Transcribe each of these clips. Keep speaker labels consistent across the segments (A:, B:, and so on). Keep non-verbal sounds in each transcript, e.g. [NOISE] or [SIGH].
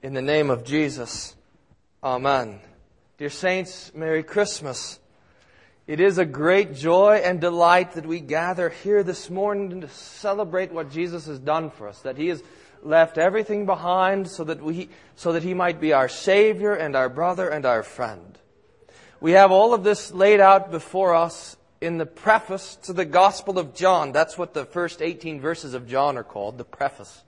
A: In the name of Jesus, Amen. Dear Saints, Merry Christmas. It is a great joy and delight that we gather here this morning to celebrate what Jesus has done for us, that He has left everything behind so that, we, so that He might be our Savior and our brother and our friend. We have all of this laid out before us in the preface to the Gospel of John. That's what the first 18 verses of John are called, the preface.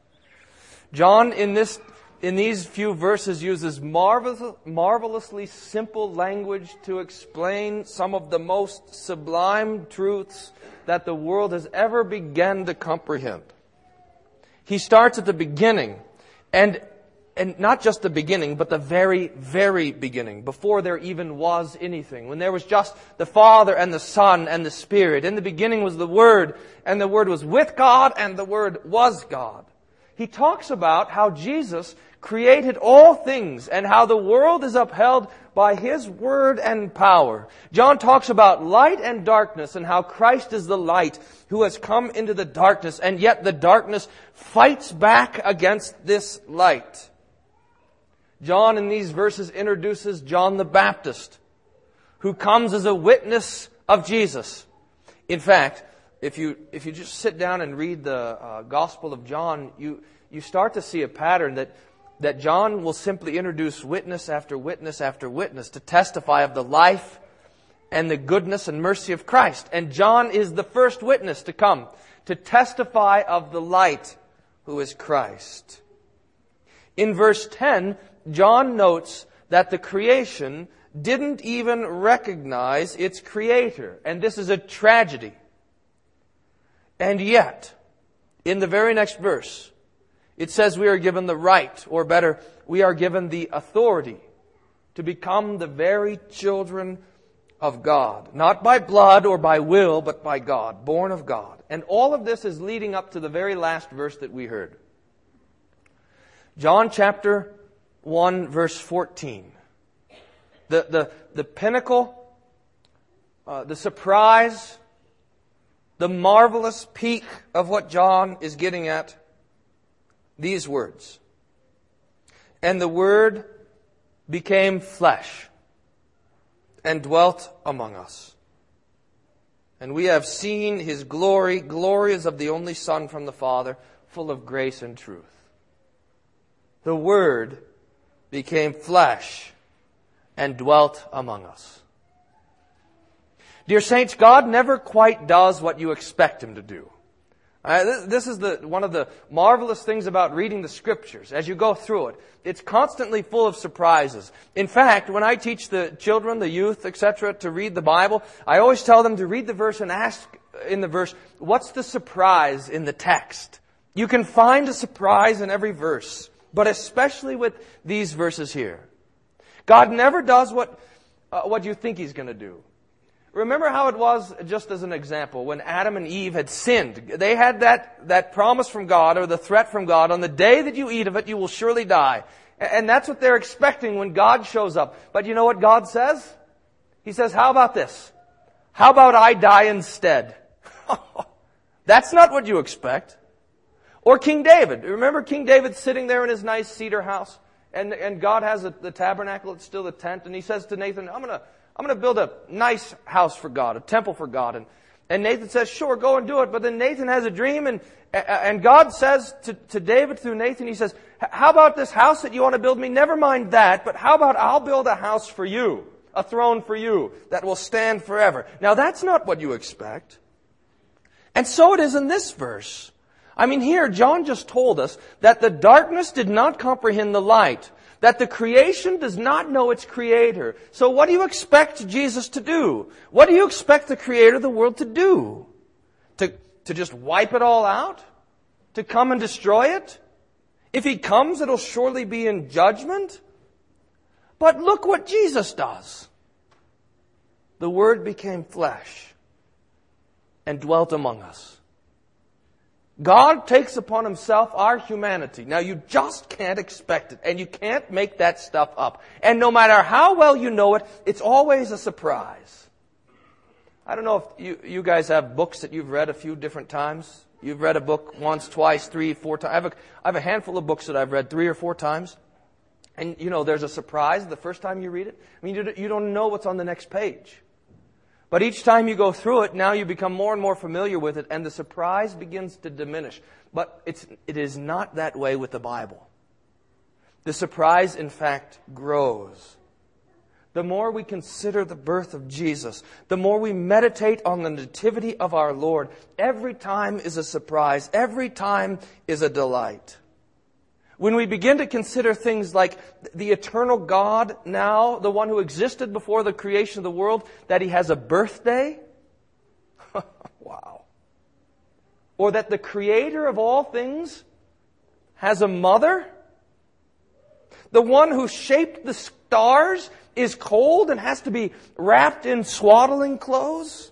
A: John, in this in these few verses uses marvelous, marvelously simple language to explain some of the most sublime truths that the world has ever begun to comprehend. He starts at the beginning and and not just the beginning, but the very, very beginning, before there even was anything. When there was just the Father and the Son and the Spirit. In the beginning was the Word, and the Word was with God, and the Word was God. He talks about how Jesus created all things and how the world is upheld by His word and power. John talks about light and darkness and how Christ is the light who has come into the darkness and yet the darkness fights back against this light. John in these verses introduces John the Baptist who comes as a witness of Jesus. In fact, if you, if you just sit down and read the uh, Gospel of John, you, you start to see a pattern that that John will simply introduce witness after witness after witness to testify of the life and the goodness and mercy of Christ. And John is the first witness to come to testify of the light who is Christ. In verse 10, John notes that the creation didn't even recognize its creator. And this is a tragedy. And yet, in the very next verse, it says we are given the right, or better, we are given the authority to become the very children of God. Not by blood or by will, but by God, born of God. And all of this is leading up to the very last verse that we heard. John chapter 1 verse 14. The, the, the pinnacle, uh, the surprise, the marvelous peak of what John is getting at these words. And the Word became flesh and dwelt among us. And we have seen his glory. Glory is of the only Son from the Father, full of grace and truth. The Word became flesh and dwelt among us. Dear saints, God never quite does what you expect him to do. Uh, this is the, one of the marvelous things about reading the scriptures as you go through it. It's constantly full of surprises. In fact, when I teach the children, the youth, etc., to read the Bible, I always tell them to read the verse and ask in the verse, what's the surprise in the text? You can find a surprise in every verse, but especially with these verses here. God never does what, uh, what you think He's going to do. Remember how it was, just as an example, when Adam and Eve had sinned. They had that, that promise from God or the threat from God, on the day that you eat of it, you will surely die. And that's what they're expecting when God shows up. But you know what God says? He says, how about this? How about I die instead? [LAUGHS] that's not what you expect. Or King David. Remember King David sitting there in his nice cedar house? And, and God has a, the tabernacle, it's still a tent, and he says to Nathan, I'm gonna, I'm going to build a nice house for God, a temple for God. And, and Nathan says, sure, go and do it. But then Nathan has a dream and, and God says to, to David through Nathan, he says, how about this house that you want to build me? Never mind that, but how about I'll build a house for you, a throne for you that will stand forever. Now that's not what you expect. And so it is in this verse. I mean, here, John just told us that the darkness did not comprehend the light that the creation does not know its creator. So what do you expect Jesus to do? What do you expect the creator of the world to do? To, to just wipe it all out? To come and destroy it? If he comes, it'll surely be in judgment. But look what Jesus does. The Word became flesh and dwelt among us. God takes upon himself our humanity. Now you just can't expect it, and you can't make that stuff up. And no matter how well you know it, it's always a surprise. I don't know if you, you guys have books that you've read a few different times. You've read a book once, twice, three, four times. I have, a, I have a handful of books that I've read three or four times. And you know, there's a surprise the first time you read it. I mean, you don't know what's on the next page. But each time you go through it, now you become more and more familiar with it, and the surprise begins to diminish. But it's, it is not that way with the Bible. The surprise, in fact, grows. The more we consider the birth of Jesus, the more we meditate on the nativity of our Lord, every time is a surprise, every time is a delight. When we begin to consider things like the eternal God now, the one who existed before the creation of the world, that he has a birthday. [LAUGHS] wow. Or that the creator of all things has a mother. The one who shaped the stars is cold and has to be wrapped in swaddling clothes.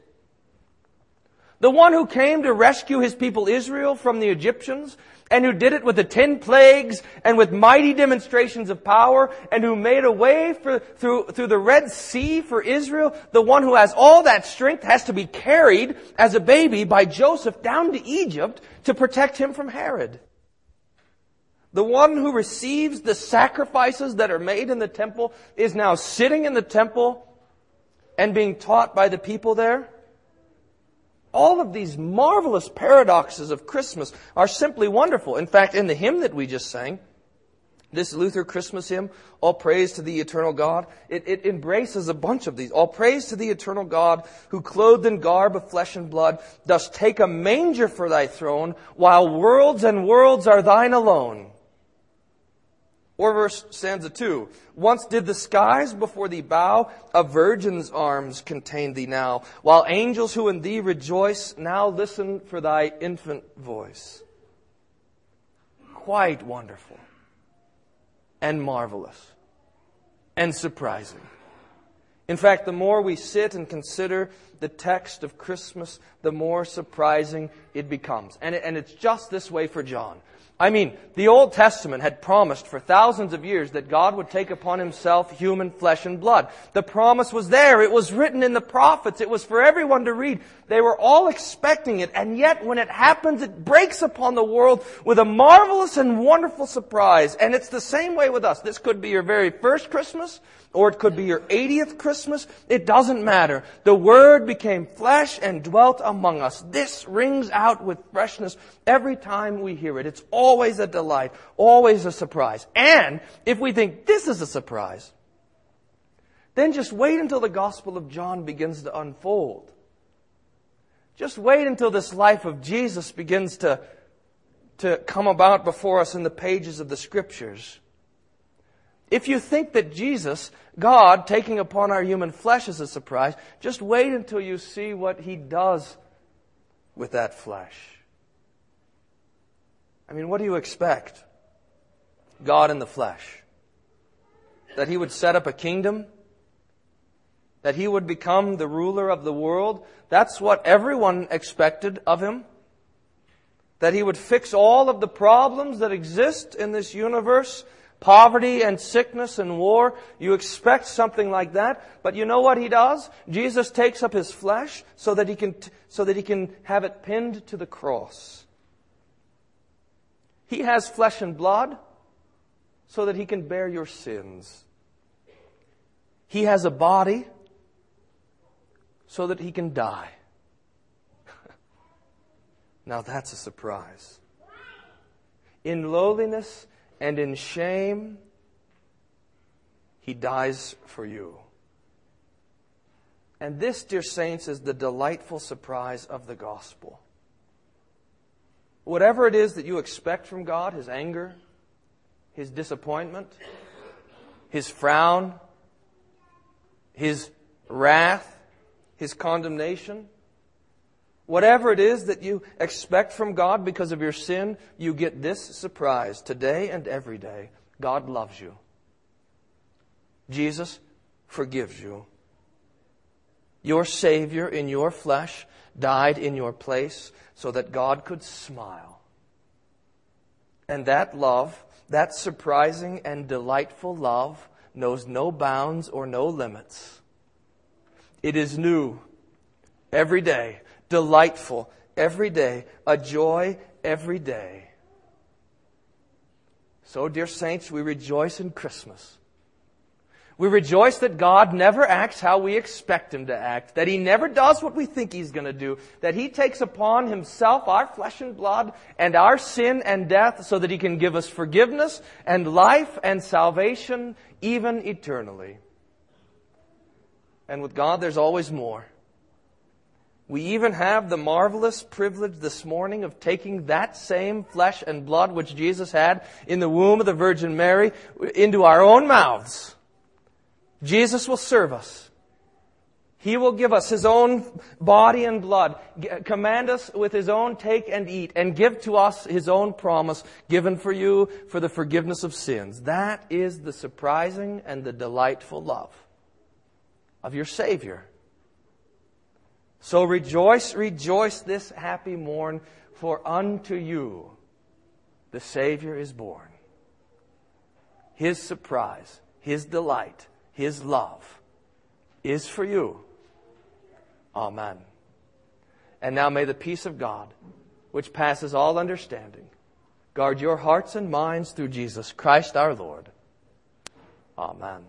A: The one who came to rescue his people Israel from the Egyptians and who did it with the ten plagues and with mighty demonstrations of power and who made a way for, through, through the Red Sea for Israel, the one who has all that strength has to be carried as a baby by Joseph down to Egypt to protect him from Herod. The one who receives the sacrifices that are made in the temple is now sitting in the temple and being taught by the people there. All of these marvelous paradoxes of Christmas are simply wonderful. In fact, in the hymn that we just sang, this Luther Christmas hymn, All Praise to the Eternal God, it, it, embraces a bunch of these. All praise to the Eternal God, who clothed in garb of flesh and blood, dost take a manger for thy throne, while worlds and worlds are thine alone. Or verse stanza 2. Once did the skies before thee bow, a virgin's arms contain thee now, while angels who in thee rejoice now listen for thy infant voice. Quite wonderful and marvelous and surprising. In fact, the more we sit and consider the text of Christmas, the more surprising it becomes. And, it, and it's just this way for John. I mean, the Old Testament had promised for thousands of years that God would take upon himself human flesh and blood. The promise was there. It was written in the prophets. It was for everyone to read. They were all expecting it. And yet, when it happens, it breaks upon the world with a marvelous and wonderful surprise. And it's the same way with us. This could be your very first Christmas or it could be your 80th Christmas. It doesn't matter. The Word became flesh and dwelt among us. This rings out with freshness every time we hear it. It's always a delight, always a surprise. And if we think this is a surprise, then just wait until the Gospel of John begins to unfold. Just wait until this life of Jesus begins to, to come about before us in the pages of the Scriptures. If you think that Jesus, God, taking upon our human flesh is a surprise, just wait until you see what He does with that flesh. I mean, what do you expect? God in the flesh. That He would set up a kingdom? That He would become the ruler of the world? That's what everyone expected of Him. That He would fix all of the problems that exist in this universe poverty and sickness and war. You expect something like that, but you know what he does? Jesus takes up his flesh so that he can, so that he can have it pinned to the cross. He has flesh and blood so that he can bear your sins. He has a body so that he can die. [LAUGHS] now that's a surprise. In lowliness and in shame, he dies for you. And this, dear saints, is the delightful surprise of the gospel. Whatever it is that you expect from God, his anger, his disappointment, his frown, his wrath, his condemnation, Whatever it is that you expect from God because of your sin, you get this surprise today and every day. God loves you. Jesus forgives you. Your Savior in your flesh died in your place so that God could smile. And that love, that surprising and delightful love, knows no bounds or no limits. It is new every day delightful every day, a joy every day. So, dear saints, we rejoice in Christmas. We rejoice that God never acts how we expect Him to act, that He never does what we think He's going to do, that He takes upon Himself our flesh and blood and our sin and death so that He can give us forgiveness and life and salvation even eternally. And with God, there's always more. We even have the marvelous privilege this morning of taking that same flesh and blood which Jesus had in the womb of the Virgin Mary into our own mouths. Jesus will serve us. He will give us His own body and blood, command us with His own take and eat, and give to us His own promise given for you for the forgiveness of sins. That is the surprising and the delightful love of your Savior. So rejoice, rejoice this happy morn, for unto you the Savior is born. His surprise, His delight, His love is for you. Amen. And now may the peace of God, which passes all understanding, guard your hearts and minds through Jesus Christ our Lord. Amen.